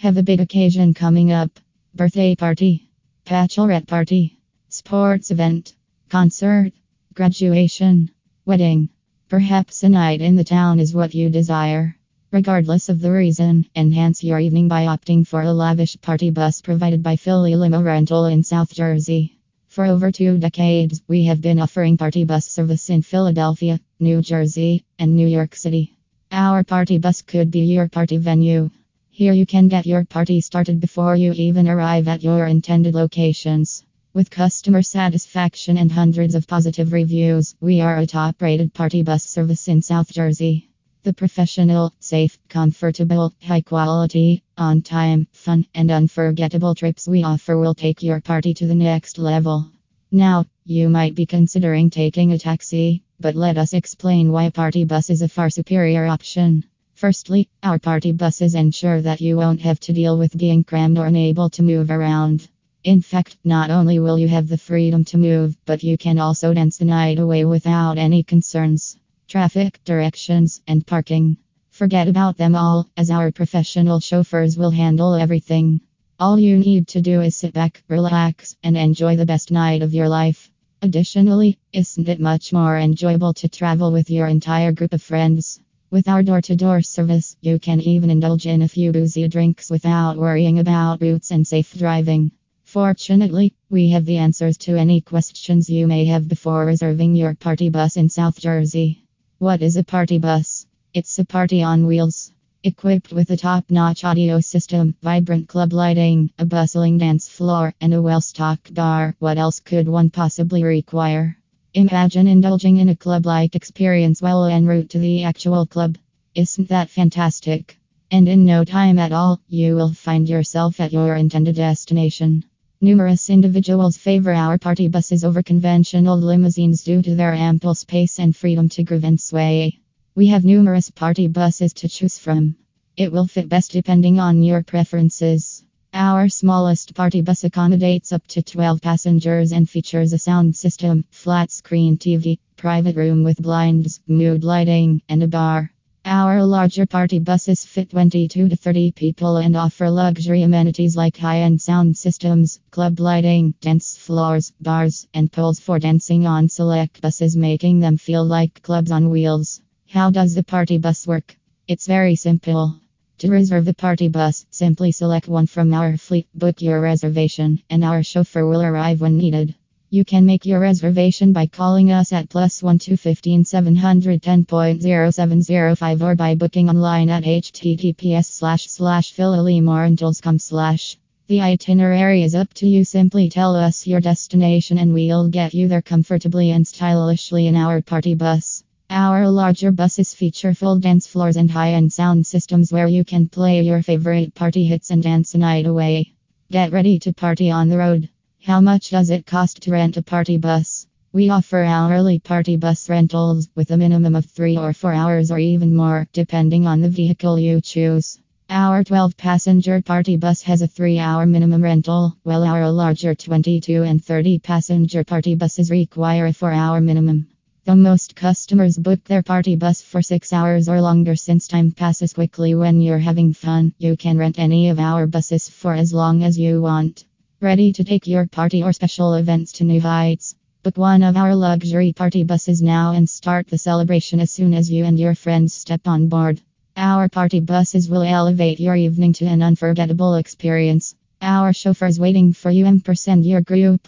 Have a big occasion coming up. Birthday party, bachelorette party, sports event, concert, graduation, wedding. Perhaps a night in the town is what you desire. Regardless of the reason, enhance your evening by opting for a lavish party bus provided by Philly Limo Rental in South Jersey. For over two decades, we have been offering party bus service in Philadelphia, New Jersey, and New York City. Our party bus could be your party venue. Here you can get your party started before you even arrive at your intended locations. With customer satisfaction and hundreds of positive reviews, we are a top rated party bus service in South Jersey. The professional, safe, comfortable, high quality, on time, fun, and unforgettable trips we offer will take your party to the next level. Now, you might be considering taking a taxi, but let us explain why party bus is a far superior option. Firstly, our party buses ensure that you won't have to deal with being crammed or unable to move around. In fact, not only will you have the freedom to move, but you can also dance the night away without any concerns. Traffic, directions, and parking. Forget about them all, as our professional chauffeurs will handle everything. All you need to do is sit back, relax, and enjoy the best night of your life. Additionally, isn't it much more enjoyable to travel with your entire group of friends? With our door to door service, you can even indulge in a few boozy drinks without worrying about routes and safe driving. Fortunately, we have the answers to any questions you may have before reserving your party bus in South Jersey. What is a party bus? It's a party on wheels. Equipped with a top notch audio system, vibrant club lighting, a bustling dance floor, and a well stocked bar, what else could one possibly require? Imagine indulging in a club like experience while en route to the actual club. Isn't that fantastic? And in no time at all, you will find yourself at your intended destination. Numerous individuals favor our party buses over conventional limousines due to their ample space and freedom to groove and sway. We have numerous party buses to choose from. It will fit best depending on your preferences. Our smallest party bus accommodates up to 12 passengers and features a sound system, flat screen TV, private room with blinds, mood lighting, and a bar. Our larger party buses fit 22 to 30 people and offer luxury amenities like high end sound systems, club lighting, dance floors, bars, and poles for dancing on select buses, making them feel like clubs on wheels. How does the party bus work? It's very simple. To reserve the party bus, simply select one from our fleet, book your reservation, and our chauffeur will arrive when needed. You can make your reservation by calling us at plus 1 215 710.0705 or by booking online at https slash slash slash. The itinerary is up to you. Simply tell us your destination and we'll get you there comfortably and stylishly in our party bus. Our larger buses feature full dance floors and high end sound systems where you can play your favorite party hits and dance the night away. Get ready to party on the road. How much does it cost to rent a party bus? We offer hourly party bus rentals with a minimum of three or four hours or even more, depending on the vehicle you choose. Our 12 passenger party bus has a three hour minimum rental, while our larger 22 and 30 passenger party buses require a four hour minimum. Most customers book their party bus for six hours or longer since time passes quickly when you're having fun, you can rent any of our buses for as long as you want. Ready to take your party or special events to new heights? Book one of our luxury party buses now and start the celebration as soon as you and your friends step on board. Our party buses will elevate your evening to an unforgettable experience. Our chauffeurs waiting for you and your group.